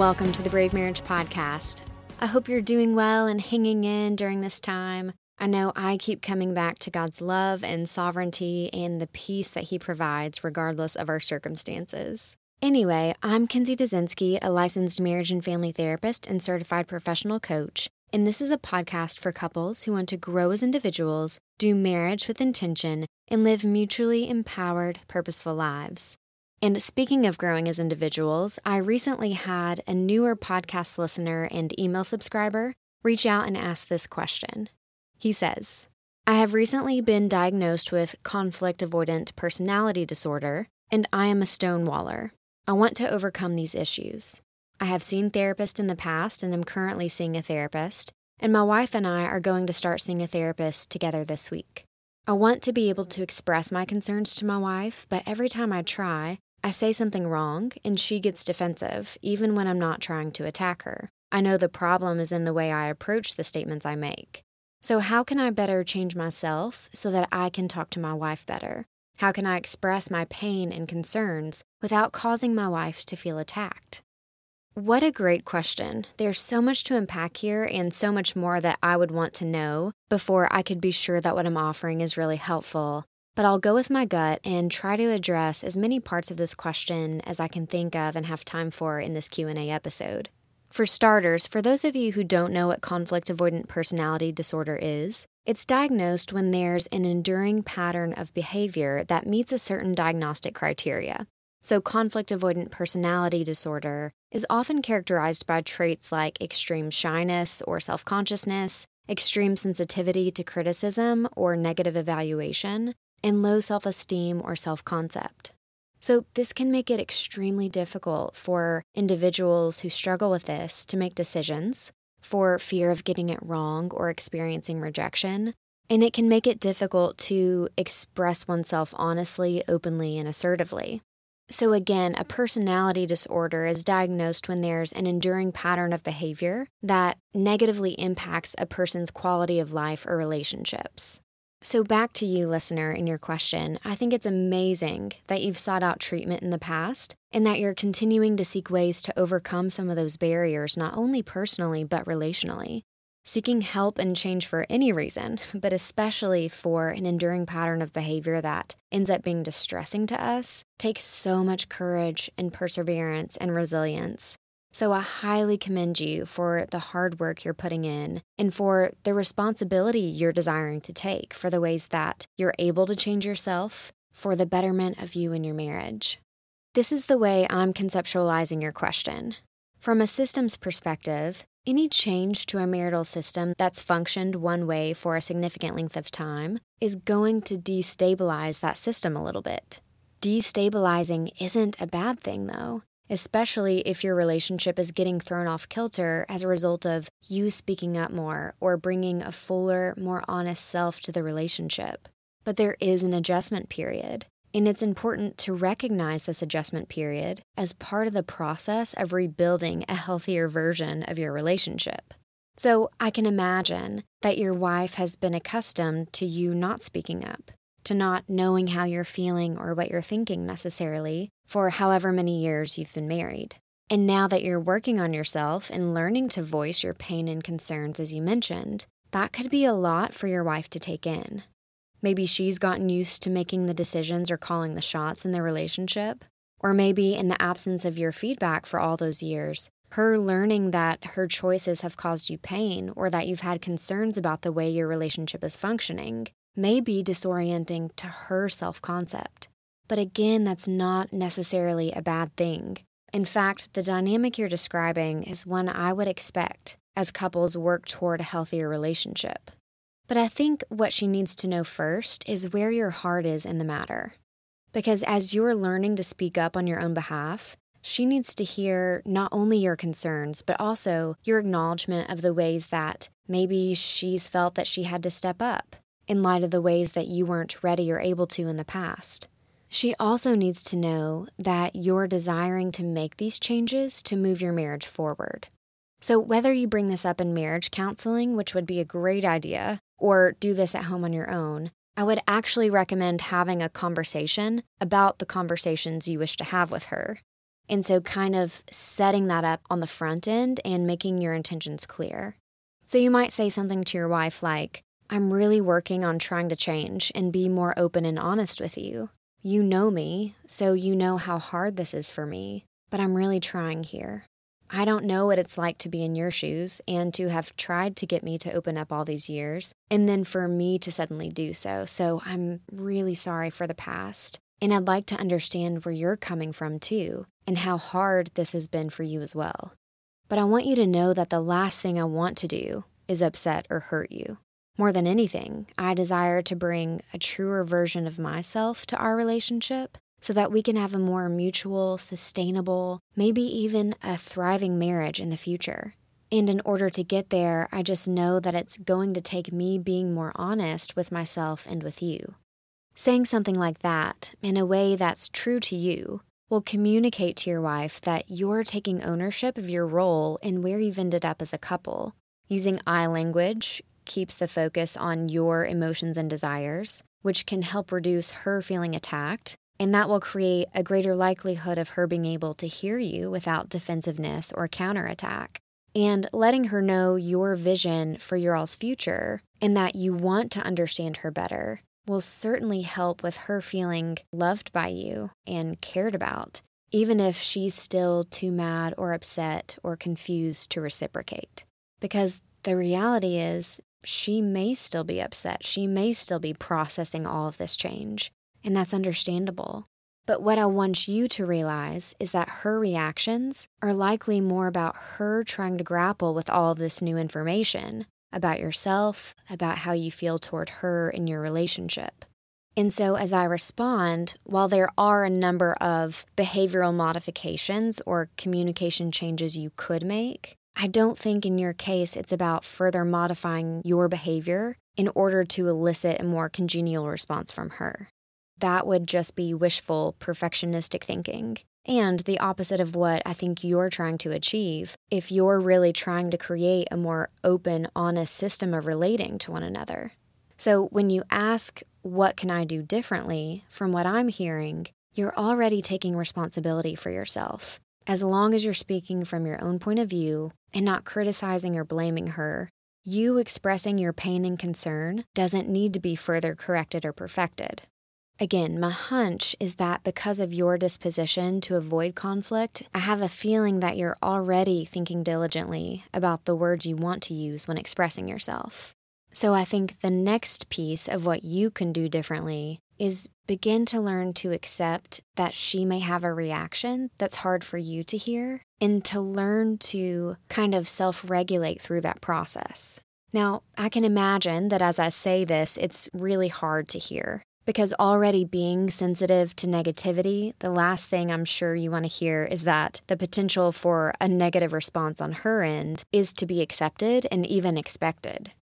Welcome to the Brave Marriage Podcast. I hope you're doing well and hanging in during this time. I know I keep coming back to God's love and sovereignty and the peace that He provides regardless of our circumstances. Anyway, I'm Kinsey Dazinski, a licensed marriage and family therapist and certified professional coach, and this is a podcast for couples who want to grow as individuals, do marriage with intention, and live mutually empowered, purposeful lives. And speaking of growing as individuals, I recently had a newer podcast listener and email subscriber reach out and ask this question. He says, I have recently been diagnosed with conflict avoidant personality disorder, and I am a stonewaller. I want to overcome these issues. I have seen therapists in the past and am currently seeing a therapist, and my wife and I are going to start seeing a therapist together this week. I want to be able to express my concerns to my wife, but every time I try, I say something wrong and she gets defensive, even when I'm not trying to attack her. I know the problem is in the way I approach the statements I make. So, how can I better change myself so that I can talk to my wife better? How can I express my pain and concerns without causing my wife to feel attacked? What a great question. There's so much to unpack here and so much more that I would want to know before I could be sure that what I'm offering is really helpful. But I'll go with my gut and try to address as many parts of this question as I can think of and have time for in this Q&A episode. For starters, for those of you who don't know what conflict avoidant personality disorder is, it's diagnosed when there's an enduring pattern of behavior that meets a certain diagnostic criteria. So, conflict avoidant personality disorder is often characterized by traits like extreme shyness or self consciousness, extreme sensitivity to criticism or negative evaluation, and low self esteem or self concept. So, this can make it extremely difficult for individuals who struggle with this to make decisions for fear of getting it wrong or experiencing rejection. And it can make it difficult to express oneself honestly, openly, and assertively. So, again, a personality disorder is diagnosed when there's an enduring pattern of behavior that negatively impacts a person's quality of life or relationships. So, back to you, listener, in your question. I think it's amazing that you've sought out treatment in the past and that you're continuing to seek ways to overcome some of those barriers, not only personally, but relationally. Seeking help and change for any reason, but especially for an enduring pattern of behavior that ends up being distressing to us, takes so much courage and perseverance and resilience. So I highly commend you for the hard work you're putting in and for the responsibility you're desiring to take for the ways that you're able to change yourself for the betterment of you and your marriage. This is the way I'm conceptualizing your question. From a systems perspective, any change to a marital system that's functioned one way for a significant length of time is going to destabilize that system a little bit. Destabilizing isn't a bad thing, though especially if your relationship is getting thrown off kilter as a result of you speaking up more or bringing a fuller, more honest self to the relationship. But there is an adjustment period, and it's important to recognize this adjustment period as part of the process of rebuilding a healthier version of your relationship. So I can imagine that your wife has been accustomed to you not speaking up, to not knowing how you're feeling or what you're thinking necessarily for however many years you've been married. And now that you're working on yourself and learning to voice your pain and concerns, as you mentioned, that could be a lot for your wife to take in. Maybe she's gotten used to making the decisions or calling the shots in the relationship. Or maybe in the absence of your feedback for all those years, her learning that her choices have caused you pain or that you've had concerns about the way your relationship is functioning may be disorienting to her self concept. But again, that's not necessarily a bad thing. In fact, the dynamic you're describing is one I would expect as couples work toward a healthier relationship. But I think what she needs to know first is where your heart is in the matter. Because as you're learning to speak up on your own behalf, she needs to hear not only your concerns, but also your acknowledgement of the ways that maybe she's felt that she had to step up in light of the ways that you weren't ready or able to in the past. She also needs to know that you're desiring to make these changes to move your marriage forward. So, whether you bring this up in marriage counseling, which would be a great idea, or do this at home on your own, I would actually recommend having a conversation about the conversations you wish to have with her. And so, kind of setting that up on the front end and making your intentions clear. So, you might say something to your wife like, I'm really working on trying to change and be more open and honest with you. You know me, so you know how hard this is for me, but I'm really trying here. I don't know what it's like to be in your shoes and to have tried to get me to open up all these years, and then for me to suddenly do so. So I'm really sorry for the past. And I'd like to understand where you're coming from too, and how hard this has been for you as well. But I want you to know that the last thing I want to do is upset or hurt you. More than anything, I desire to bring a truer version of myself to our relationship so that we can have a more mutual, sustainable, maybe even a thriving marriage in the future. And in order to get there, I just know that it's going to take me being more honest with myself and with you. Saying something like that, in a way that's true to you, will communicate to your wife that you're taking ownership of your role in where you've ended up as a couple. Using I language keeps the focus on your emotions and desires, which can help reduce her feeling attacked and that will create a greater likelihood of her being able to hear you without defensiveness or counterattack. And letting her know your vision for your all's future and that you want to understand her better will certainly help with her feeling loved by you and cared about, even if she's still too mad or upset or confused to reciprocate. Because the reality is, she may still be upset. She may still be processing all of this change and that's understandable. But what I want you to realize is that her reactions are likely more about her trying to grapple with all of this new information about yourself, about how you feel toward her in your relationship. And so, as I respond, while there are a number of behavioral modifications or communication changes you could make, I don't think in your case it's about further modifying your behavior in order to elicit a more congenial response from her that would just be wishful, perfectionistic thinking. And the opposite of what I think you're trying to achieve if you're really trying to create a more open, honest system of relating to one another. So when you ask, What can I do differently? from what I'm hearing, you're already taking responsibility for yourself. As long as you're speaking from your own point of view and not criticizing or blaming her, you expressing your pain and concern doesn't need to be further corrected or perfected. Again, my hunch is that because of your disposition to avoid conflict, I have a feeling that you're already thinking diligently about the words you want to use when expressing yourself. So I think the next piece of what you can do differently is begin to learn to accept that she may have a reaction that's hard for you to hear and to learn to kind of self regulate through that process. Now, I can imagine that as I say this, it's really hard to hear. Because already being sensitive to negativity, the last thing I'm sure you want to hear is that the potential for a negative response on her end is to be accepted and even expected.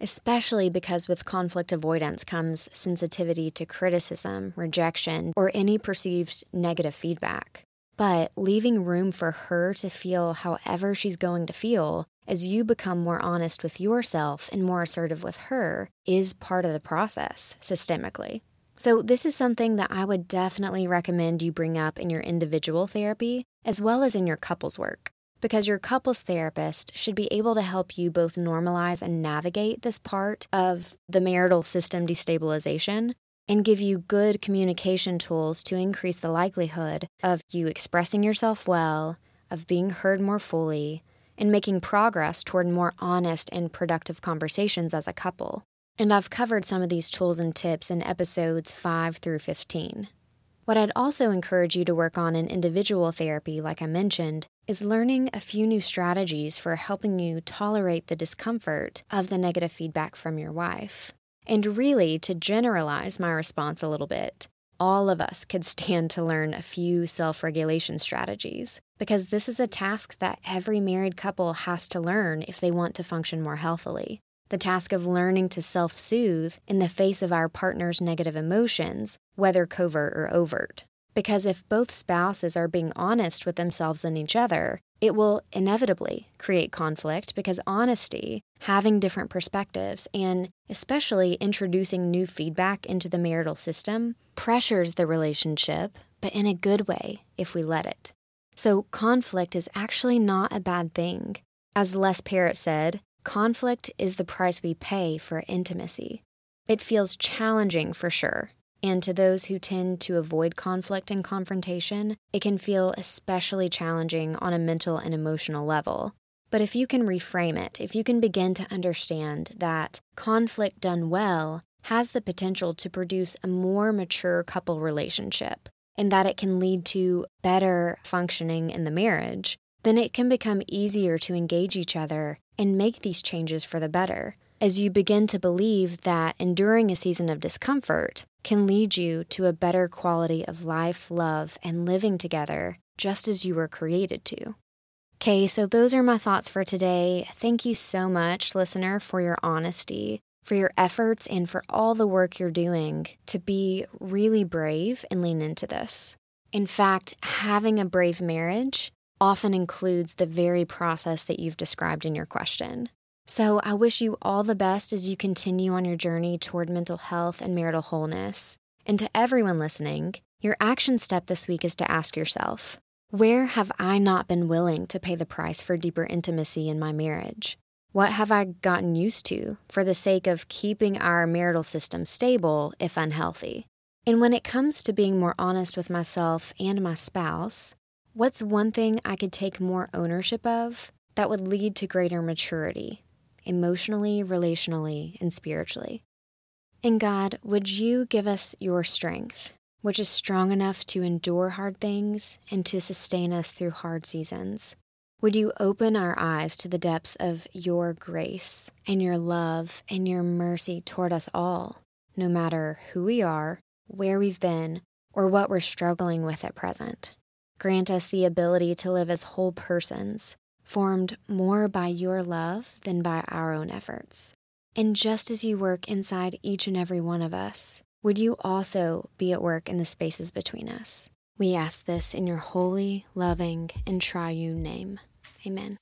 Especially because with conflict avoidance comes sensitivity to criticism, rejection, or any perceived negative feedback. But leaving room for her to feel however she's going to feel as you become more honest with yourself and more assertive with her is part of the process systemically. So, this is something that I would definitely recommend you bring up in your individual therapy as well as in your couples work, because your couples therapist should be able to help you both normalize and navigate this part of the marital system destabilization and give you good communication tools to increase the likelihood of you expressing yourself well, of being heard more fully, and making progress toward more honest and productive conversations as a couple. And I've covered some of these tools and tips in episodes 5 through 15. What I'd also encourage you to work on in individual therapy, like I mentioned, is learning a few new strategies for helping you tolerate the discomfort of the negative feedback from your wife. And really, to generalize my response a little bit, all of us could stand to learn a few self regulation strategies because this is a task that every married couple has to learn if they want to function more healthily the task of learning to self soothe in the face of our partner's negative emotions, whether covert or overt. Because if both spouses are being honest with themselves and each other, it will inevitably create conflict because honesty, having different perspectives, and especially introducing new feedback into the marital system pressures the relationship, but in a good way if we let it. So, conflict is actually not a bad thing. As Les Parrott said, conflict is the price we pay for intimacy. It feels challenging for sure, and to those who tend to avoid conflict and confrontation, it can feel especially challenging on a mental and emotional level. But if you can reframe it, if you can begin to understand that conflict done well has the potential to produce a more mature couple relationship and that it can lead to better functioning in the marriage, then it can become easier to engage each other and make these changes for the better as you begin to believe that enduring a season of discomfort can lead you to a better quality of life, love, and living together just as you were created to. Okay, so those are my thoughts for today. Thank you so much, listener, for your honesty, for your efforts, and for all the work you're doing to be really brave and lean into this. In fact, having a brave marriage often includes the very process that you've described in your question. So I wish you all the best as you continue on your journey toward mental health and marital wholeness. And to everyone listening, your action step this week is to ask yourself Where have I not been willing to pay the price for deeper intimacy in my marriage? What have I gotten used to for the sake of keeping our marital system stable, if unhealthy? And when it comes to being more honest with myself and my spouse, what's one thing I could take more ownership of that would lead to greater maturity emotionally, relationally, and spiritually. And God, would you give us your strength, which is strong enough to endure hard things and to sustain us through hard seasons? Would you open our eyes to the depths of your grace and your love and your mercy toward us all, no matter who we are, where we've been, or what we're struggling with at present? Grant us the ability to live as whole persons, formed more by your love than by our own efforts. And just as you work inside each and every one of us, would you also be at work in the spaces between us? We ask this in your holy, loving, and triune name. Amen.